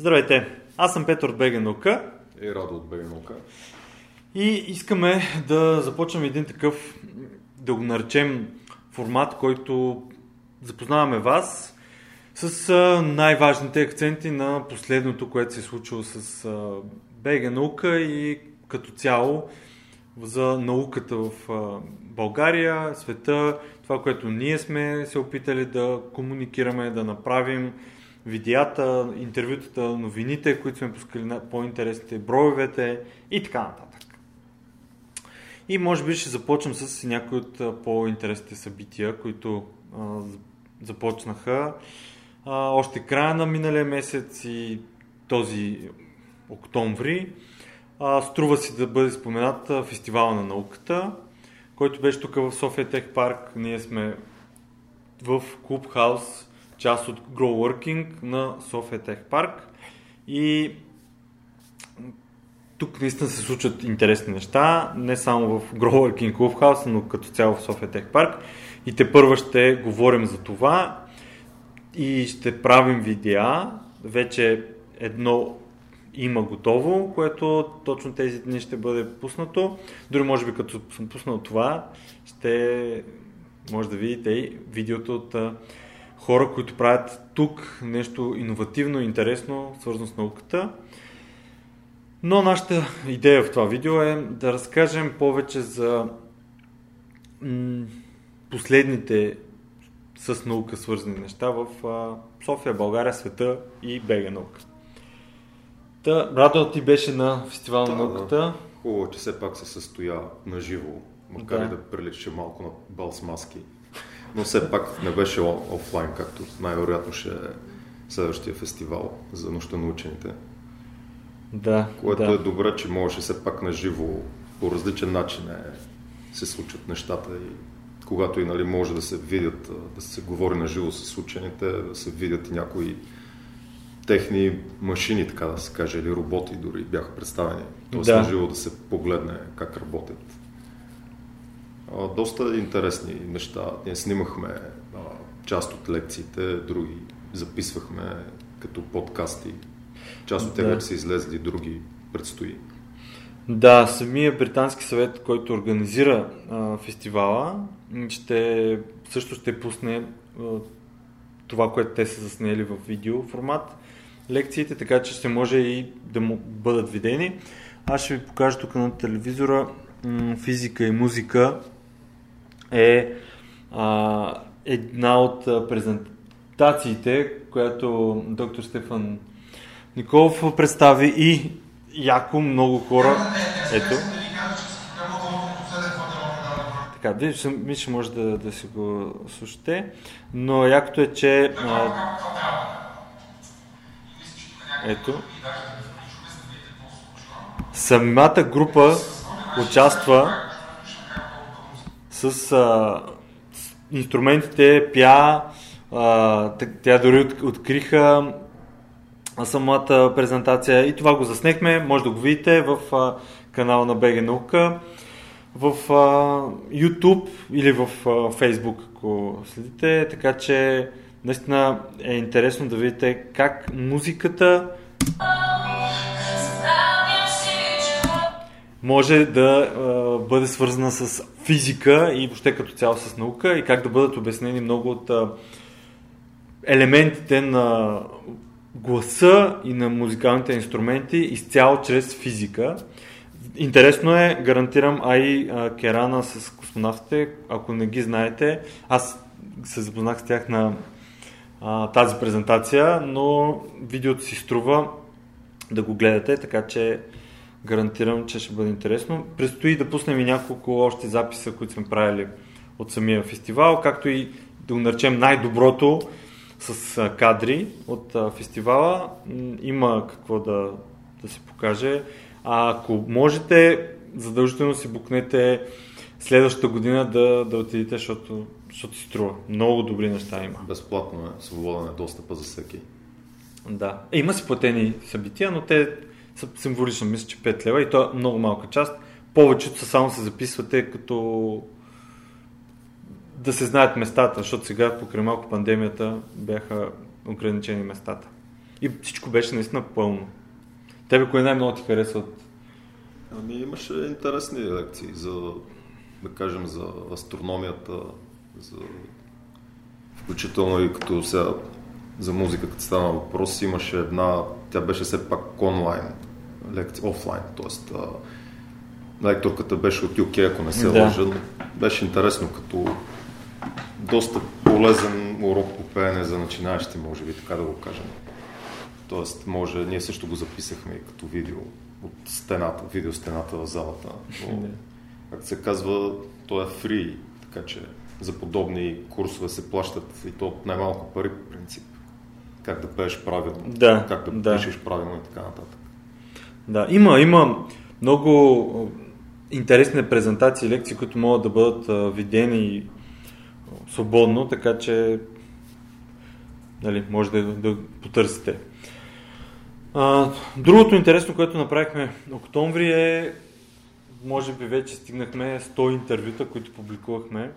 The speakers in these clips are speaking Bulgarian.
Здравейте, аз съм Петър от БГ Наука И Радо от БГ Наука. и искаме да започнем един такъв, да го наречем формат, който запознаваме вас с най-важните акценти на последното, което се е случило с БГ Наука и като цяло за науката в България, света, това, което ние сме се опитали да комуникираме, да направим, видеята, интервютата, новините, които сме пускали на по-интересните, броевете и така нататък. И може би ще започнем с някои от по-интересните събития, които а, започнаха а, още края на миналия месец и този октомври. А, струва си да бъде споменат а, фестивала на науката, който беше тук в София Тех Парк. Ние сме в Клуб Хаус, част от Grow Working на София Тех Парк. И тук наистина се случват интересни неща, не само в Grow Working Club House, но като цяло в София Тех Парк. И те първа ще говорим за това и ще правим видеа. Вече едно има готово, което точно тези дни ще бъде пуснато. Дори може би като съм пуснал това, ще може да видите и видеото от хора, които правят тук нещо иновативно, интересно, свързано с науката. Но нашата идея в това видео е да разкажем повече за последните с наука свързани неща в София, България, света и БГ наука. Та, Радо, ти беше на фестивал на Да, науката. да. Хубаво, че все пак се състоя на живо, макар Да. и да прилича малко на бал с маски. Но все пак не беше офлайн, както най-вероятно ще е следващия фестивал за нощта на учените. Да, Което да. е добре, че можеше все пак на живо по различен начин е, се случват нещата и когато и нали, може да се видят, да се говори на живо с учените, да се видят и някои техни машини, така да се каже, или роботи дори бяха представени. Тоест Да. на живо да се погледне как работят. А, доста интересни неща. Ние снимахме а, част от лекциите, други записвахме като подкасти. Част от тях Да. са излезли, други предстои. Да, самия британски съвет, който организира а, фестивала, ще, също ще пусне а, това, което те са заснели в видео формат лекциите, така че ще може и да му бъдат видени. Аз ще ви покажа тук на телевизора физика и музика е а, една от презентациите, която доктор Стефан Николов представи и яко много хора. Ето. Така, вие ще, ще може да, да си го слушате, но якото е, че а, ето самата група участва с, а, инструментите, пя, а, тя дори от, откриха самата презентация и това го заснехме, може да го видите в а, канала на БГ Наука, в а, YouTube или в а, Facebook, ако следите, така че наистина е интересно да видите как музиката може да а, бъде свързана с физика и въобще като цяло с наука и как да бъдат обяснени много от а, елементите на гласа и на музикалните инструменти изцяло чрез физика. Интересно е, гарантирам, а и а, Керана с космонавтите, ако не ги знаете, аз се запознах с тях на а, тази презентация, но видеото си струва да го гледате, така че гарантирам, че ще бъде интересно. Предстои да пуснем и няколко още записа, които сме правили от самия фестивал, както и да го наречем най-доброто с кадри от фестивала. Има какво да, да се покаже. А ако можете, задължително си букнете следващата година да, да отидете, защото, защото си струва. Много добри неща има. Безплатно е, свободен е достъпа за всеки. Да. Е, има си платени събития, но те символично, мисля, че 5 лева и то е много малка част. Повечето са само се записвате като да се знаят местата, защото сега покрай малко пандемията бяха ограничени местата. И всичко беше наистина пълно. Тебе кое най-много ти харесва от Ами имаше интересни лекции за, да кажем, за астрономията, за включително и като сега за музика, като стана въпрос, имаше една, тя беше все пак онлайн, лекция, офлайн, т.е. лекторката беше от UK, ако не се да. лъжа. Беше интересно, като доста полезен урок по пеене за начинаещи, може би, така да го кажем. Тоест, може, ние също го записахме и като видео от стената, видео стената в залата. Но, както се казва, то е фри, така че за подобни курсове се плащат и то най-малко пари по принцип. Как да пееш правилно, да, как да, да пишеш правилно и така нататък. Да, има, има много интересни презентации, лекции, които могат да бъдат видени свободно, така че нали, може да, да потърсите. А, другото интересно, което направихме октомври е, може би вече стигнахме 100 интервюта, които публикувахме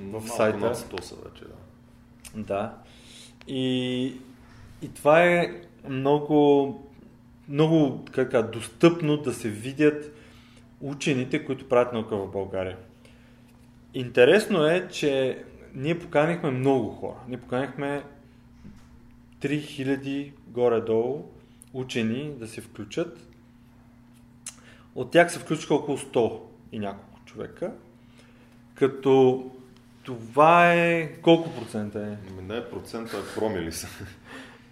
в Малко сайта. Над 100 са вече, да. Да. И, и това е много, много така, достъпно да се видят учените, които правят наука в България. Интересно е, че ние поканихме много хора. Ние поканихме 3000 горе-долу учени да се включат. От тях се включиха около 100 и няколко човека. Като това е... Колко процента е? Ами не процента, а промили са.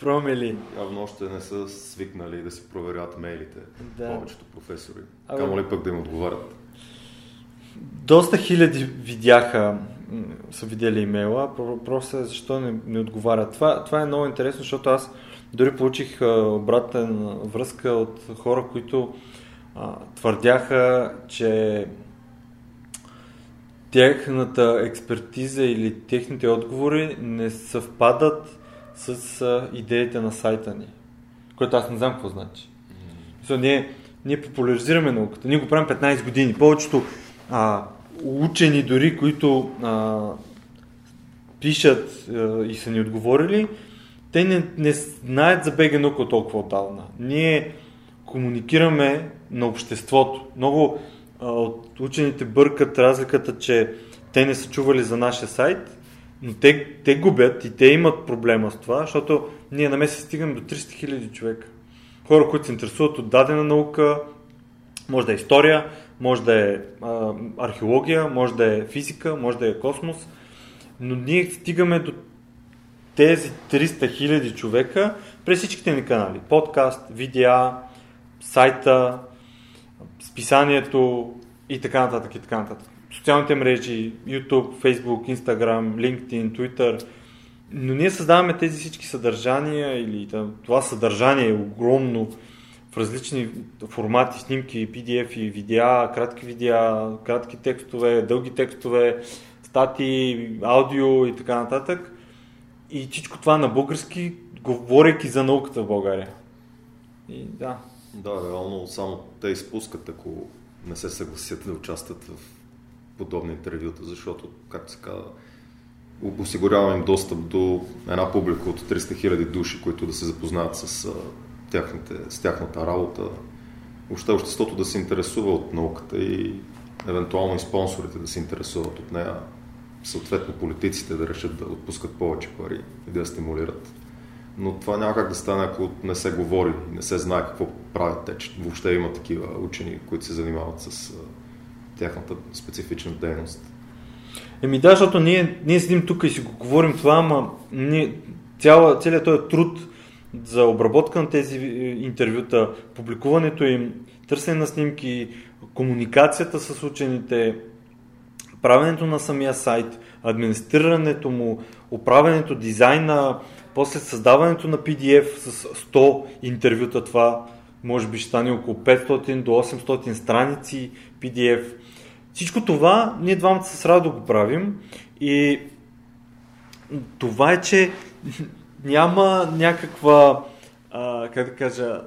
Промили. Явно още не са свикнали да си проверят мейлите. Да. Повечето професори. Абе... Камо ли пък да им отговарят? Доста хиляди видяха, са видели имейла, просто е защо не, не отговарят. Това, това е много интересно, защото аз дори получих обратен връзка от хора, които а, твърдяха, че тяхната експертиза или техните отговори не съвпадат с а, идеите на сайта ни. Което аз не знам какво значи. Mm. ние, ние популяризираме науката. Ние го правим 15 години. Повечето а, учени дори, които а, пишат а, и са ни отговорили, те не, не знаят за БГ наука толкова отдавна. Ние комуникираме на обществото. Много а, от учените бъркат разликата, че те не са чували за нашия сайт, но те, те губят и те имат проблема с това, защото ние на месец стигаме до 300 000 човека. Хора, които се интересуват от дадена наука, може да е история, може да е а, археология, може да е физика, може да е космос, но ние стигаме до тези 300 хиляди човека през всичките ни канали. Подкаст, видеа, сайта, списанието и така нататък и така нататък. Социалните мрежи, YouTube, Facebook, Instagram, LinkedIn, Twitter. Но ние създаваме тези всички съдържания или това съдържание е огромно в различни формати, снимки, PDF и видеа, кратки видеа, кратки текстове, дълги текстове, статии, аудио и така нататък и всичко това на български, говорейки за науката в България. И да. Да, реално само те изпускат, ако не се съгласят да участват в подобни интервюта, защото, както се казва, осигуряваме им достъп до една публика от 300 000 души, които да се запознаят с, тяхните, с тяхната работа. Въобще обществото да се интересува от науката и евентуално и спонсорите да се интересуват от нея съответно политиците да решат да отпускат повече пари и да я стимулират. Но това няма как да стане, ако не се говори, не се знае какво правят те, че въобще има такива учени, които се занимават с тяхната специфична дейност. Еми да, защото ние, ние седим тук и си го говорим това, ама ние, цяла, целият този труд за обработка на тези интервюта, публикуването им, търсене на снимки, комуникацията с учените, правенето на самия сайт, администрирането му, управенето, дизайна, после създаването на PDF с 100 интервюта, това може би ще стане около 500 до 800 страници PDF. Всичко това ние двамата с радо го правим и това е, че няма някаква, а, как да кажа,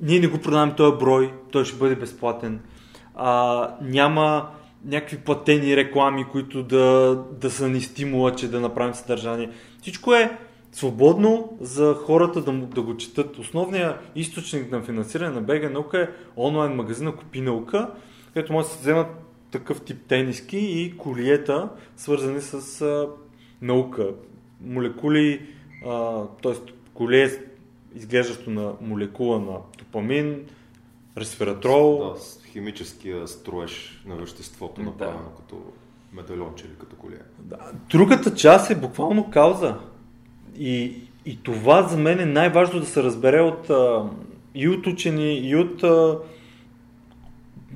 ние не го продаваме този брой, той ще бъде безплатен. А, няма някакви платени реклами, които да, да са ни стимула, че да направим съдържание. Всичко е свободно за хората да, да го четат. Основният източник на финансиране на БГ наука е онлайн магазина Купи наука, където може да се вземат такъв тип тениски и колиета, свързани с а, наука. Молекули, т.е. колие изглеждащо на молекула на допамин, ресвератрол. Да, с химическия строеж на веществото, Да. направено като медальонче или като колие. Да. Другата част е буквално кауза. И, и това за мен е най-важно да се разбере от, а, и от учени, и от а,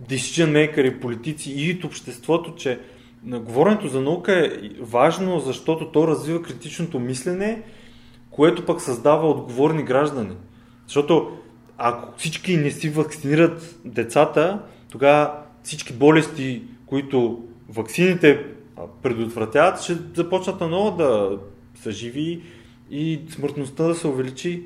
decision maker, политици, и от обществото, че говоренето за наука е важно, защото то развива критичното мислене, което пък създава отговорни граждани. Защото ако всички не си вакцинират децата, тогава всички болести, които ваксините предотвратяват, ще започнат наново да са живи и смъртността да се увеличи.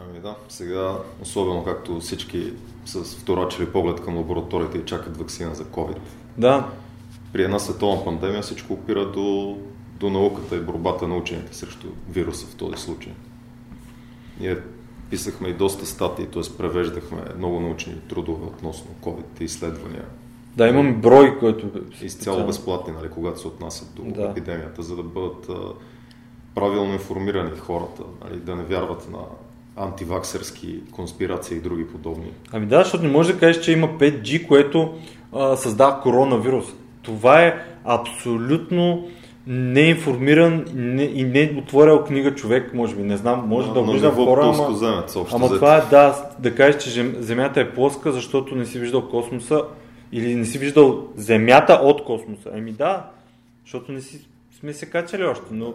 Ами да, сега, особено както всички с вторачили поглед към лабораторията и чакат вакцина за COVID. Да, При една световна пандемия всичко опира до, до науката и борбата на учените срещу вируса в този случай. Ние писахме и доста статии, т.е. превеждахме много научни трудове относно COVID и изследвания. да, имаме брой, който Изцяло безплатни, нали, когато се отнасят до Да. епидемията, за да бъдат правилно информирани хората, нали, да не вярват на антиваксерски конспирации и други подобни. Ами да, защото не може да кажеш, че има 5G, което а, създава коронавирус. Това е абсолютно неинформиран не, и не отворял книга човек, може би, не знам, може На- да обиждам хора, ама, общо ама взето. това е да, да кажеш, че Земята е плоска, защото не си виждал космоса или не си виждал Земята от космоса. Еми да, защото не си, сме се качали още, но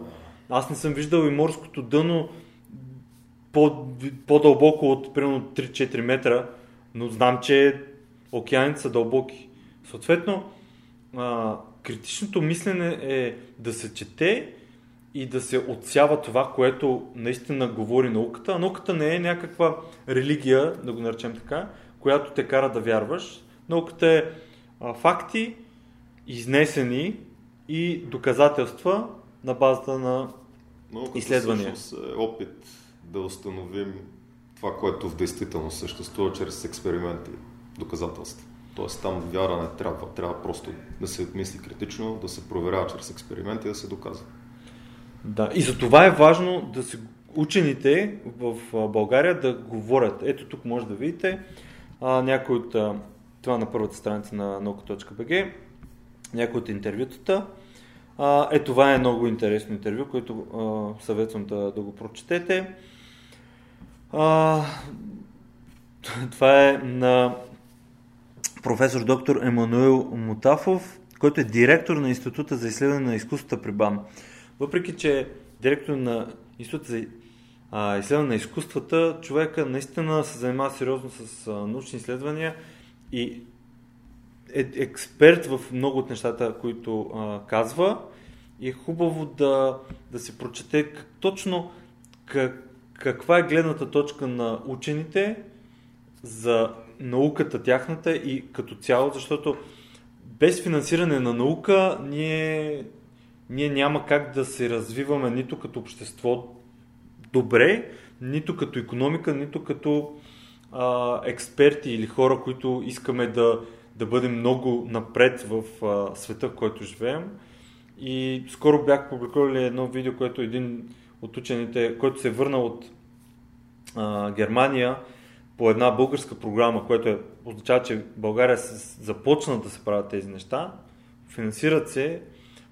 аз не съм виждал и морското дъно по, по-дълбоко от примерно 3-4 метра, но знам, че океаните са дълбоки. Съответно, а, критичното мислене е да се чете и да се отсява това, което наистина говори науката. А науката не е някаква религия, да го наречем така, която те кара да вярваш. Науката е а, факти, изнесени и доказателства на базата на Науката изследвания. всъщност е опит да установим това, което в действителност съществува чрез експерименти, доказателства. Тоест там вяра не трябва, трябва просто да се мисли критично, да се проверява чрез експерименти и да се доказва. Да, и за това е важно да се учените в България да говорят. Ето тук може да видите а, някой от това на първата страница на nauka.bg, някои от интервютата. А, е, това е много интересно интервю, което а, съветвам да, да го прочетете. Това е на професор доктор Емануел Мутафов, който е директор на Института за изследване на изкуствата при БАН. Въпреки, че е директор на Института за изследване на изкуствата, човека наистина се занимава сериозно с научни изследвания и е експерт в много от нещата, които казва. И е хубаво да, да се прочете точно как, каква е гледната точка на учените за науката тяхната и като цяло, защото без финансиране на наука ние, ние няма как да се развиваме нито като общество добре, нито като економика, нито като а, експерти или хора, които искаме да, да бъдем много напред в а, света, в който живеем. И скоро бях публикували едно видео, което един от учените, който се е върнал от а, Германия по една българска програма, което е, означава, че България се, започна да се правят тези неща. Финансират се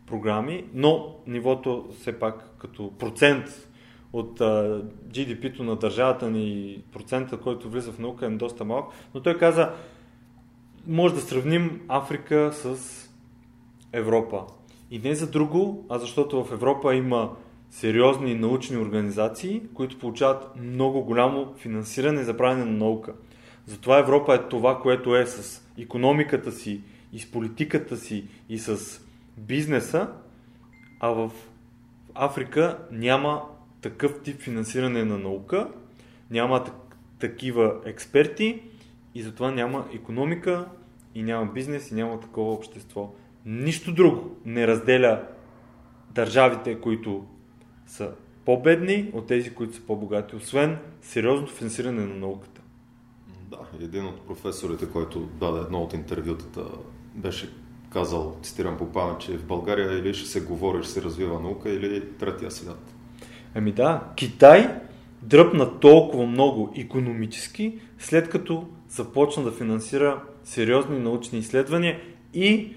програми, но нивото все пак като процент от GDP-то на държавата ни и процента, който влиза в наука е доста малък. Но той каза, може да сравним Африка с Европа. И не за друго, а защото в Европа има сериозни научни организации, които получават много голямо финансиране за правене на наука. Затова Европа е това, което е с економиката си, и с политиката си, и с бизнеса, а в Африка няма такъв тип финансиране на наука, няма так- такива експерти и затова няма економика и няма бизнес и няма такова общество. Нищо друго не разделя държавите, които са по-бедни от тези, които са по-богати, освен сериозното финансиране на науката. Да, един от професорите, който даде едно от интервютата, беше казал, цитирам по памет, че в България или ще се говори, ще се развива наука, или третия свят. Ами да, Китай дръпна толкова много економически, след като започна да финансира сериозни научни изследвания и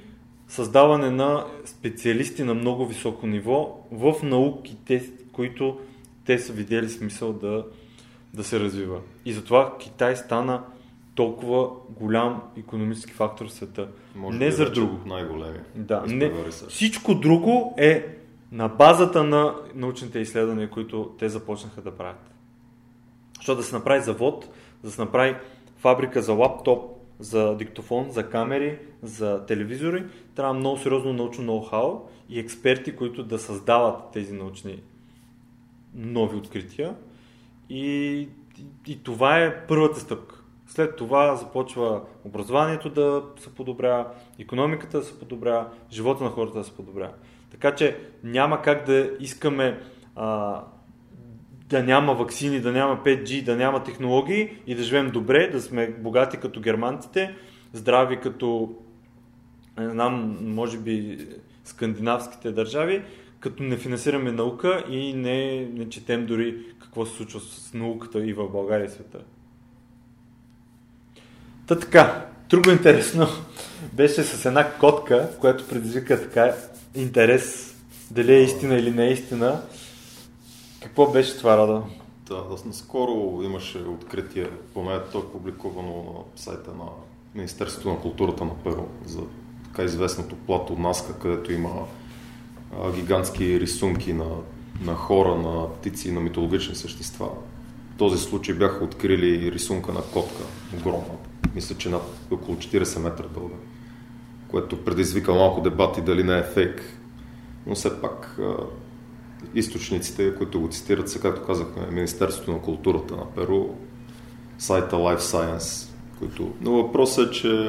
създаване на специалисти на много високо ниво в науките, които те са видели смисъл да, да се развива. И затова Китай стана толкова голям економически фактор в света. Може не би за друго. Най-големи. Да, не, всичко друго е на базата на научните изследвания, които те започнаха да правят. Защото да се направи завод, да се направи фабрика за лаптоп, за диктофон, за камери, за телевизори, трябва много сериозно научно ноу-хау и експерти, които да създават тези научни нови открития. И, и, и това е първата стъпка. След това започва образованието да се подобрява, економиката да се подобрява, живота на хората да се подобрява. Така че няма как да искаме а, да няма вакцини, да няма 5G, да няма технологии и да живеем добре, да сме богати като германците, здрави като, не знам, може би скандинавските държави, като не финансираме наука и не, не четем дори какво се случва с науката и в България и света. Та така, друго интересно беше с една котка, която предизвика така интерес, дали е истина или не е истина. Какво беше това, Рада? Да, аз наскоро имаше откритие, поне то е публикувано на сайта на Министерството на културата на Перу за така известното плато Наска, където има а, гигантски рисунки на, на хора, на птици и на митологични същества. В този случай бяха открили рисунка на котка, огромна, мисля, че над около 40 метра дълга, което предизвика малко дебати дали не е фейк. Но все пак а, източниците, които го цитират, са, както казахме, Министерството на културата на Перу, сайта Life Science, които... Но въпросът е, че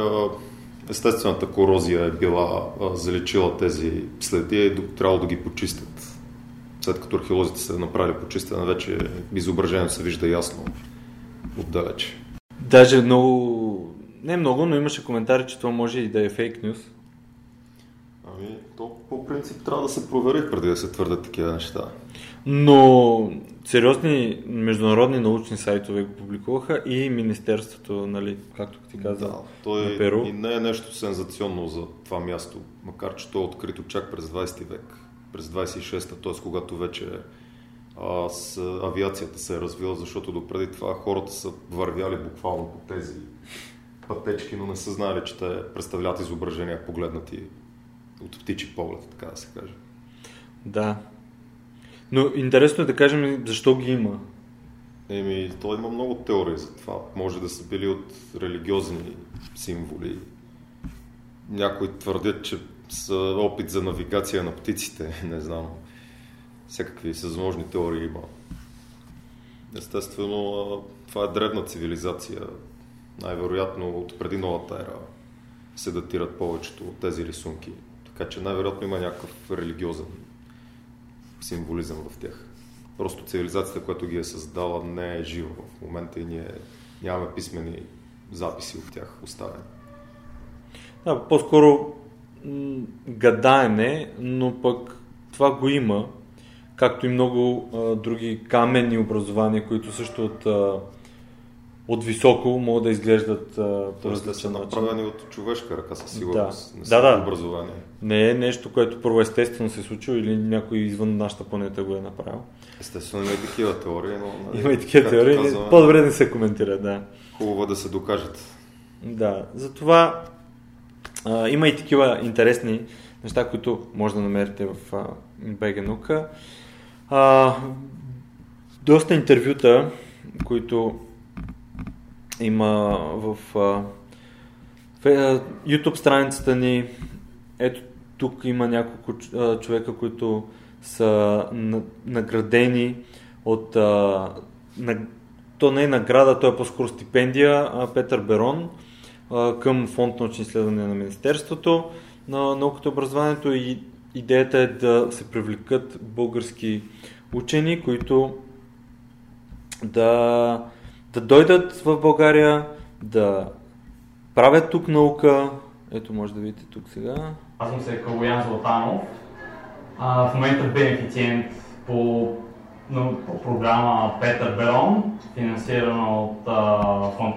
естествената корозия е била заличила тези следи и трябвало да ги почистят. След като археолозите са направили почистене, вече изображението се вижда ясно отдалече. Даже много, не много, но имаше коментари, че това може и да е фейк нюс. Ами, то по принцип трябва да се провери преди да се твърдят такива неща. Но сериозни международни научни сайтове го публикуваха и Министерството, нали, както ти каза, Да, то е, на Перу. и не е нещо сензационно за това място, макар че то е открито чак през 20 век, през 26-та, т.е. когато вече а, с, авиацията се е развила, защото допреди това хората са вървяли буквално по тези пътечки, но не са знали, че те представляват изображения погледнати от птичи поглед, така да се каже. Да. Но интересно е да кажем защо ги има. Еми, то има много теории за това. Може да са били от религиозни символи. Някои твърдят, че са опит за навигация на птиците. Не знам. Всякакви съзможни теории има. Естествено, това е древна цивилизация. Най-вероятно от преди новата ера се датират повечето от тези рисунки. Така че най-вероятно има някакъв религиозен символизъм в тях. Просто цивилизацията, която ги е създала, не е жива в момента и ние нямаме писмени записи от тях оставени. Да, по-скоро гадаене, но пък това го има, както и много а, други каменни образования, които също от, а, от високо могат да изглеждат а, по Тоест да са различен начин. направени от човешка ръка със сигурност. Да. Не Да, са да. образование. Не е нещо, което първо естествено се е случило или някой извън нашата планета го е направил. Естествено има и такива теории, но нали, Има и такива теории, казваме, по-добре не се коментира, да. хубаво е да се докажат. Да, затова а, има и такива интересни неща, които може да намерите в а, BG Наука. А, доста интервюта, които има в фе- а, YouTube страницата ни. Ето тук има няколко човека, които са на- наградени от на, то не е награда, то е по-скоро стипендия Петър Берон а, към фонд научни изследвания на Министерството на науката и образованието и идеята е да се привлекат български учени, които да, да дойдат в България, да правят тук наука. Ето, може да видите тук сега. Аз съм се Калоян Златанов. А, в момента бенефициент по, но, по програма Петър Берон, финансирана от а, фонд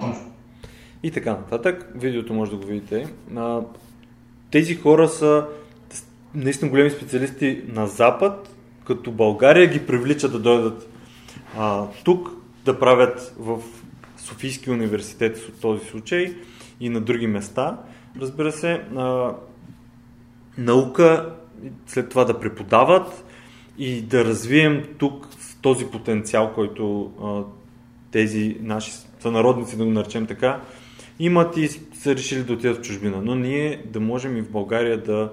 И така нататък. Видеото може да го видите. А, тези хора са наистина големи специалисти на Запад, като България ги привлича да дойдат а, тук да правят в Софийски университет в този случай и на други места. Разбира се, а, наука, след това да преподават и да развием тук този потенциал, който а, тези наши сънародници, да го наречем така, имат и са решили да отидат в чужбина. Но ние да можем и в България да,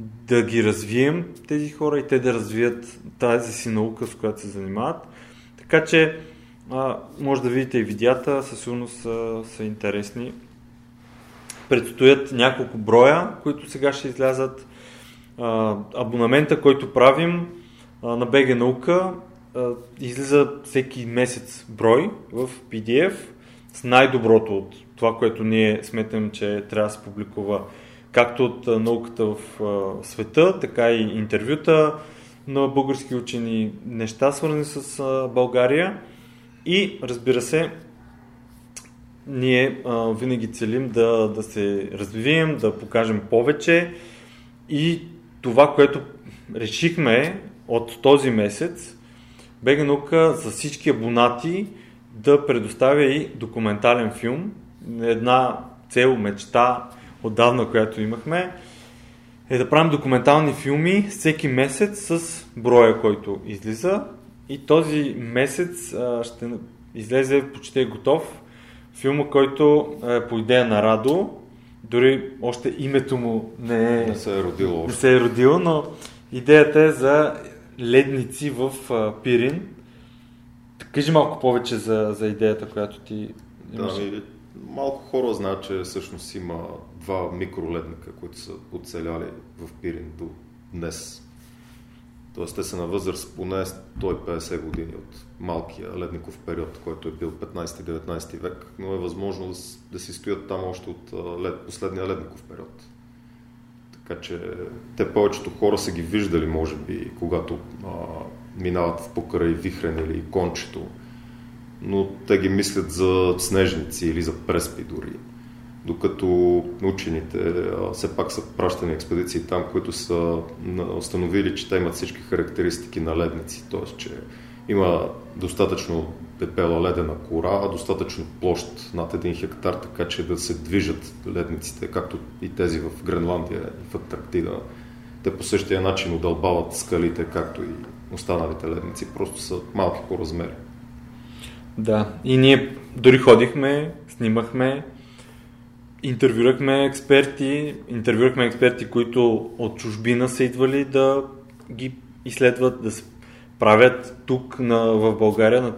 да ги развием тези хора и те да развият тази си наука, с която се занимават. Така че а, може да видите и видеята, със сигурност са, са интересни. Предстоят няколко броя, които сега ще излязат. А, абонамента, който правим а, на БГ Наука, а, излиза всеки месец брой в PDF с най-доброто от това, което ние сметнем, че трябва да се публикува както от науката в света, така и интервюта на български учени, неща свързани с България и разбира се, ние а, винаги целим да, да се развием, да покажем повече и това, което решихме от този месец, наука за всички абонати да предоставя и документален филм. Една цел, мечта отдавна, която имахме, е да правим документални филми всеки месец с броя, който излиза. И този месец а, ще излезе почти е готов филма, който е по идея на Радо. Дори още името му не, е, не се е родило. Не се е родило, но идеята е за ледници в а, Пирин. Кажи малко повече за, за идеята, която ти имаш. Да, малко хора знаят, че всъщност има два микроледника, които са оцеляли в Пирин до днес. Тоест те са на възраст поне 150 години от малкия ледников период, който е бил 15-19 век, но е възможно да, да си стоят там още от лед, последния ледников период. Така че те повечето хора са ги виждали, може би, когато а, минават покрай вихрен или кончето, но те ги мислят за снежници или за преспи дори докато учените все пак са пращани експедиции там, които са установили, че те имат всички характеристики на ледници, т.е. че има достатъчно дебела ледена кора, достатъчно площ над 1 хектар, така че да се движат ледниците, както и тези в Гренландия и в Антарктида. Те по същия начин удълбават скалите, както и останалите ледници, просто са малки по размери. Да, и ние дори ходихме, снимахме, интервюрахме експерти, интервюрахме експерти, които от чужбина са идвали да ги изследват, да се правят тук на, в България на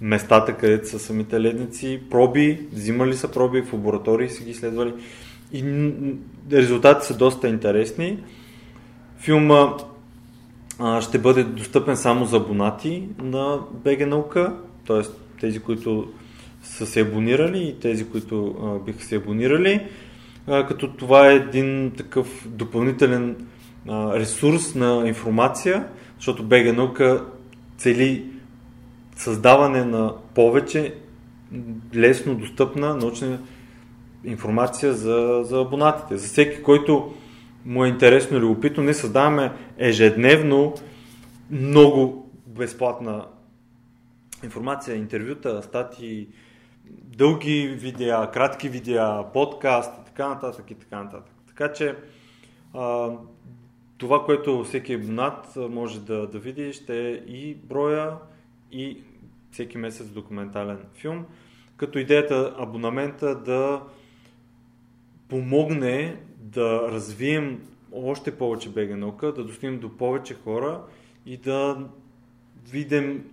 местата, където са самите ледници, проби, взимали са проби в лаборатории, са ги изследвали и резултатите са доста интересни. Филма а, ще бъде достъпен само за абонати на БГ Наука, т.е. тези, които са се абонирали и тези, които а, биха се абонирали, а, като това е един такъв допълнителен а, ресурс на информация, защото БГ наука цели създаване на повече лесно достъпна научна информация за, за абонатите. За всеки, който му е интересно и любопитно, ние създаваме ежедневно много безплатна информация, интервюта, статии, дълги видеа, кратки видеа, подкаст и така нататък и така нататък. Така че а, това, което всеки абонат може да, да види, ще е и броя, и всеки месец документален филм, като идеята абонамента да помогне да развием още повече бега наука, да достигнем до повече хора и да видим,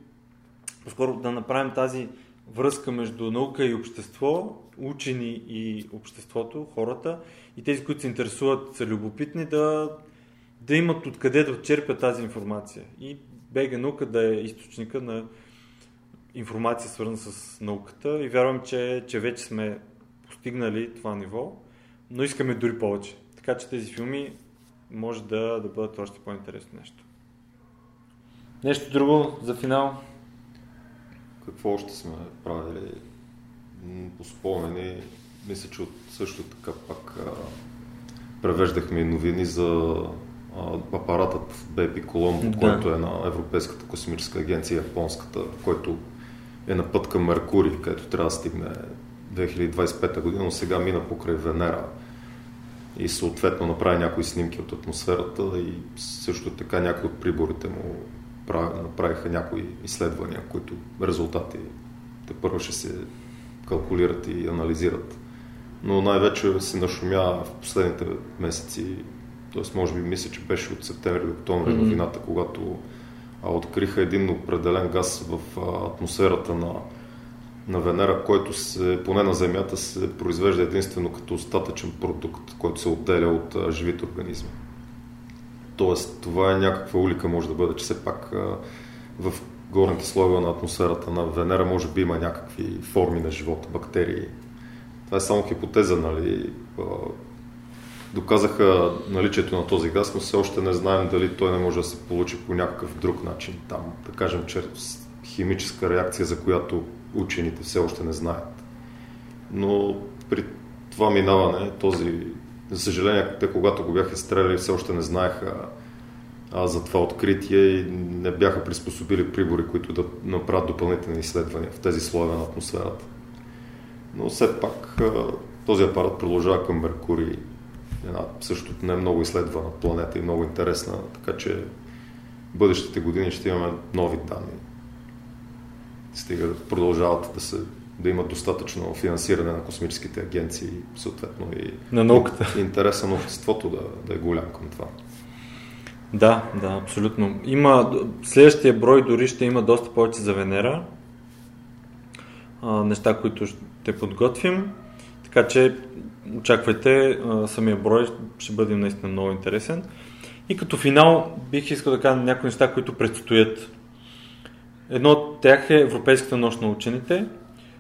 по-скоро да направим тази връзка между наука и общество, учени и обществото, хората и тези, които се интересуват, са любопитни да, да имат откъде да черпят тази информация. И БГ наука да е източника на информация свързана с науката и вярвам, че, че вече сме постигнали това ниво, но искаме дори повече. Така че тези филми може да, да бъдат още по-интересно нещо. Нещо друго за финал? Какво още сме правили? По спомени, мисля, че от също така пак а, превеждахме новини за а, апаратът BP Colombo, да. който е на Европейската космическа агенция, японската, който е на път към Меркурий, където трябва да стигне 2025 година, но сега мина покрай Венера и съответно направи някои снимки от атмосферата и също така някои от приборите му направиха някои изследвания, които резултати те първо ще се калкулират и анализират. Но най-вече се нашумя в последните месеци, т.е. може би мисля, че беше от септември до октомври mm-hmm. новината, когато а, откриха един определен газ в а, атмосферата на, на Венера, който се, поне на Земята се произвежда единствено като остатъчен продукт, който се отделя от а, живите организми. Тоест, това е някаква улика, може да бъде, че все пак в горните слоеве на атмосферата на Венера може би има някакви форми на живота, бактерии. Това е само хипотеза, нали? доказаха наличието на този газ, но все още не знаем дали той не може да се получи по някакъв друг начин там. Да кажем, чрез химическа реакция, за която учените все още не знаят. Но при това минаване, този, за съжаление, те когато го бяха стреляли, все още не знаеха а, за това откритие и не бяха приспособили прибори, които да направят допълнителни изследвания в тези слоеве на атмосферата. Но все пак този апарат продължава към Меркурий една също не много изследвана планета и много интересна, така че бъдещите години ще имаме нови данни. Стига продължават да се да имат достатъчно финансиране на космическите агенции, съответно и на науката. интереса на обществото да, да е голям към това. Да, да, абсолютно. Има, следващия брой дори ще има доста повече за Венера. А, неща, които ще подготвим. Така че очаквайте, самия брой ще бъде наистина много интересен. И като финал бих искал да кажа някои неща, които предстоят. Едно от тях е Европейската нощ на учените.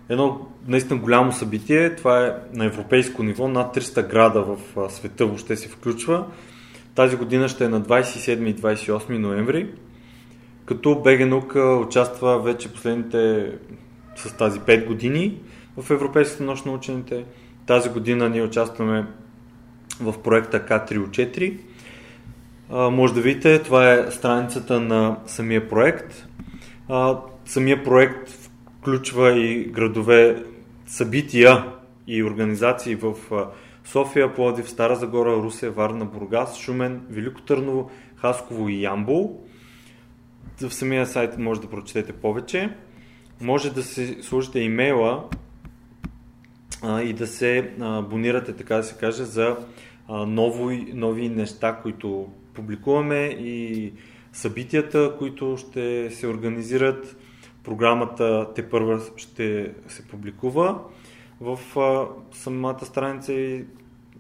Едно наистина голямо събитие. Това е на европейско ниво. Над 300 града в света въобще се включва. Тази година ще е на 27 и 28 ноември. Като БГ участва вече последните с тази 5 години в Европейската нощ на учените. Тази година ние участваме в проекта К3O4. може да видите, това е страницата на самия проект. самия проект включва и градове, събития и организации в София, Плодив, Стара Загора, Русе, Варна, Бургас, Шумен, Велико Търново, Хасково и Ямбол. В самия сайт може да прочетете повече. Може да се служите имейла а, и да се абонирате, така да се каже, за а, нови, нови неща, които публикуваме и събитията, които ще се организират. Програмата те първа ще се публикува в а, самата страница и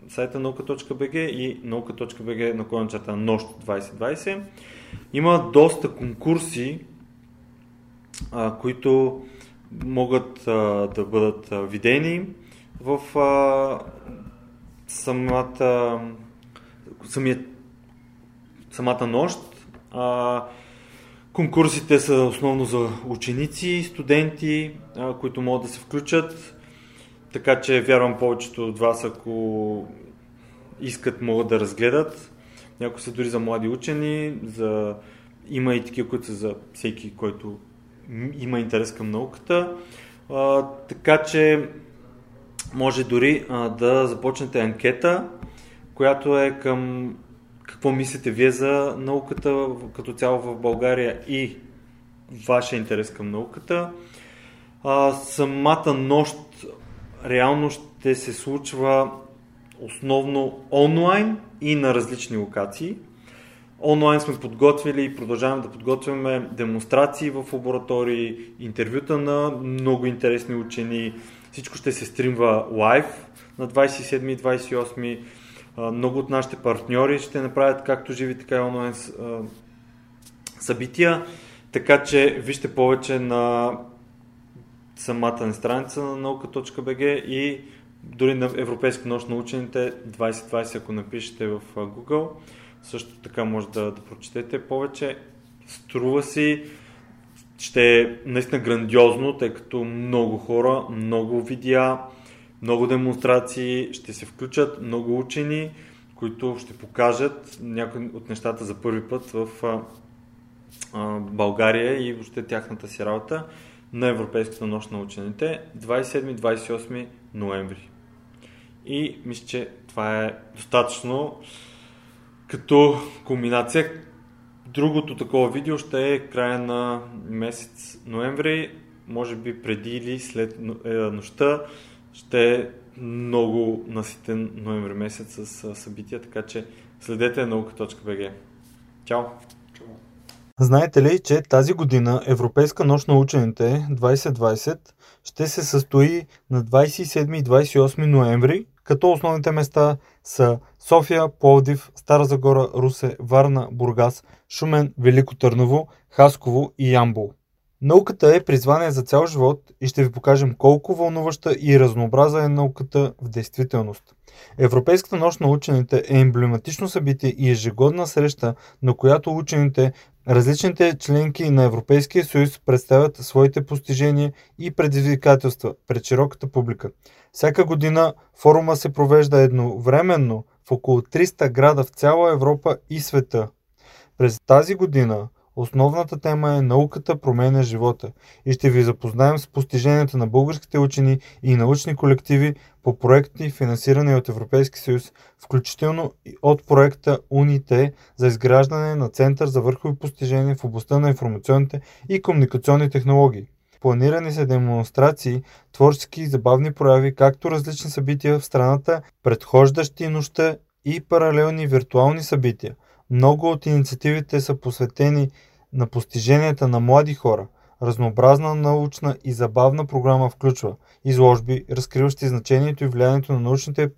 сайта наука.bg и наука.bg на кончата нощ 2020. Има доста конкурси, а, които могат а, да бъдат а, видени в а, самата, самия, самата нощ. А, конкурсите са основно за ученици, студенти, които могат да се включат. Така че вярвам повечето от вас, ако искат, могат да разгледат. Някои са дори за млади учени, за... има и такива, които са за всеки, който има интерес към науката. А, така че може дори а, да започнете анкета, която е към какво мислите вие за науката като цяло в България и вашия интерес към науката. А, самата нощ реално ще се случва основно онлайн и на различни локации. Онлайн сме подготвили и продължаваме да подготвяме демонстрации в лаборатории, интервюта на много интересни учени, всичко ще се стримва лайв на 27 и 28. Много от нашите партньори ще направят както живи, така и онлайн събития, така че вижте повече на самата ни страница на наука.бг и дори на Европейска нощ на учените 2020, ако напишете в Google, също така може да, да прочетете повече. Струва си, ще е наистина грандиозно, тъй като много хора, много видеа, много демонстрации ще се включат, много учени, които ще покажат някои от нещата за първи път в България и въобще тяхната си работа на Европейската нощ на учените 27-28 ноември. И мисля, че това е достатъчно като комбинация. Другото такова видео ще е края на месец ноември, може би преди или след е, нощта. Ще е много наситен ноември месец с събития, така че следете наука.bg. Чао! Знаете ли, че тази година Европейска нощ на учените 2020 ще се състои на 27 и 28 ноември, като основните места са София, Пловдив, Стара Загора, Русе, Варна, Бургас, Шумен, Велико Търново, Хасково и Ямбол. Науката е призвание за цял живот и ще ви покажем колко вълнуваща и разнообраза е науката в действителност. Европейската нощ на учените е емблематично събитие и ежегодна среща, на която учените, различните членки на Европейския съюз представят своите постижения и предизвикателства пред широката публика. Всяка година форума се провежда едновременно в около 300 града в цяла Европа и света. През тази година Основната тема е Науката променя живота и ще ви запознаем с постиженията на българските учени и научни колективи по проекти, финансирани от Европейски съюз, включително и от проекта УНИТЕ за изграждане на Център за върхови постижения в областта на информационните и комуникационни технологии. Планирани са демонстрации, творчески и забавни прояви, както различни събития в страната, предхождащи нощта и паралелни виртуални събития. Много от инициативите са посветени на постиженията на млади хора. Разнообразна научна и забавна програма включва изложби, разкриващи значението и влиянието на научните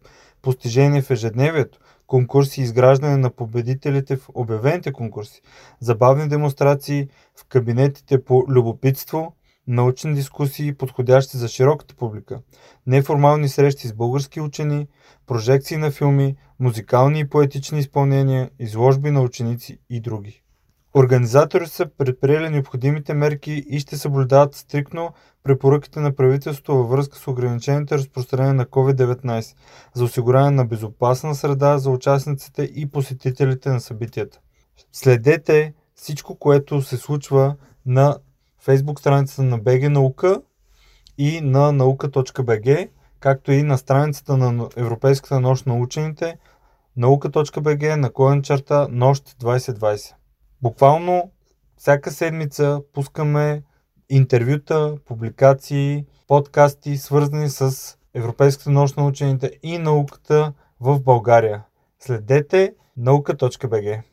постижения в ежедневието, конкурси и изграждане на победителите в обявените конкурси, забавни демонстрации в кабинетите по любопитство, научни дискусии, подходящи за широката публика, неформални срещи с български учени, прожекции на филми, музикални и поетични изпълнения, изложби на ученици и други. Организаторите са предприели необходимите мерки и ще съблюдават стрикно препоръките на правителството във връзка с ограничените разпространение на COVID-19 за осигуряване на безопасна среда за участниците и посетителите на събитията. Следете всичко, което се случва на фейсбук страницата на BG наука и на наука.bg, както и на страницата на Европейската нощ на учените наука.bg наклонен черта нощ 2020. Буквално всяка седмица пускаме интервюта, публикации, подкасти, свързани с Европейската нощ на учените и науката в България. Следете наука.бг.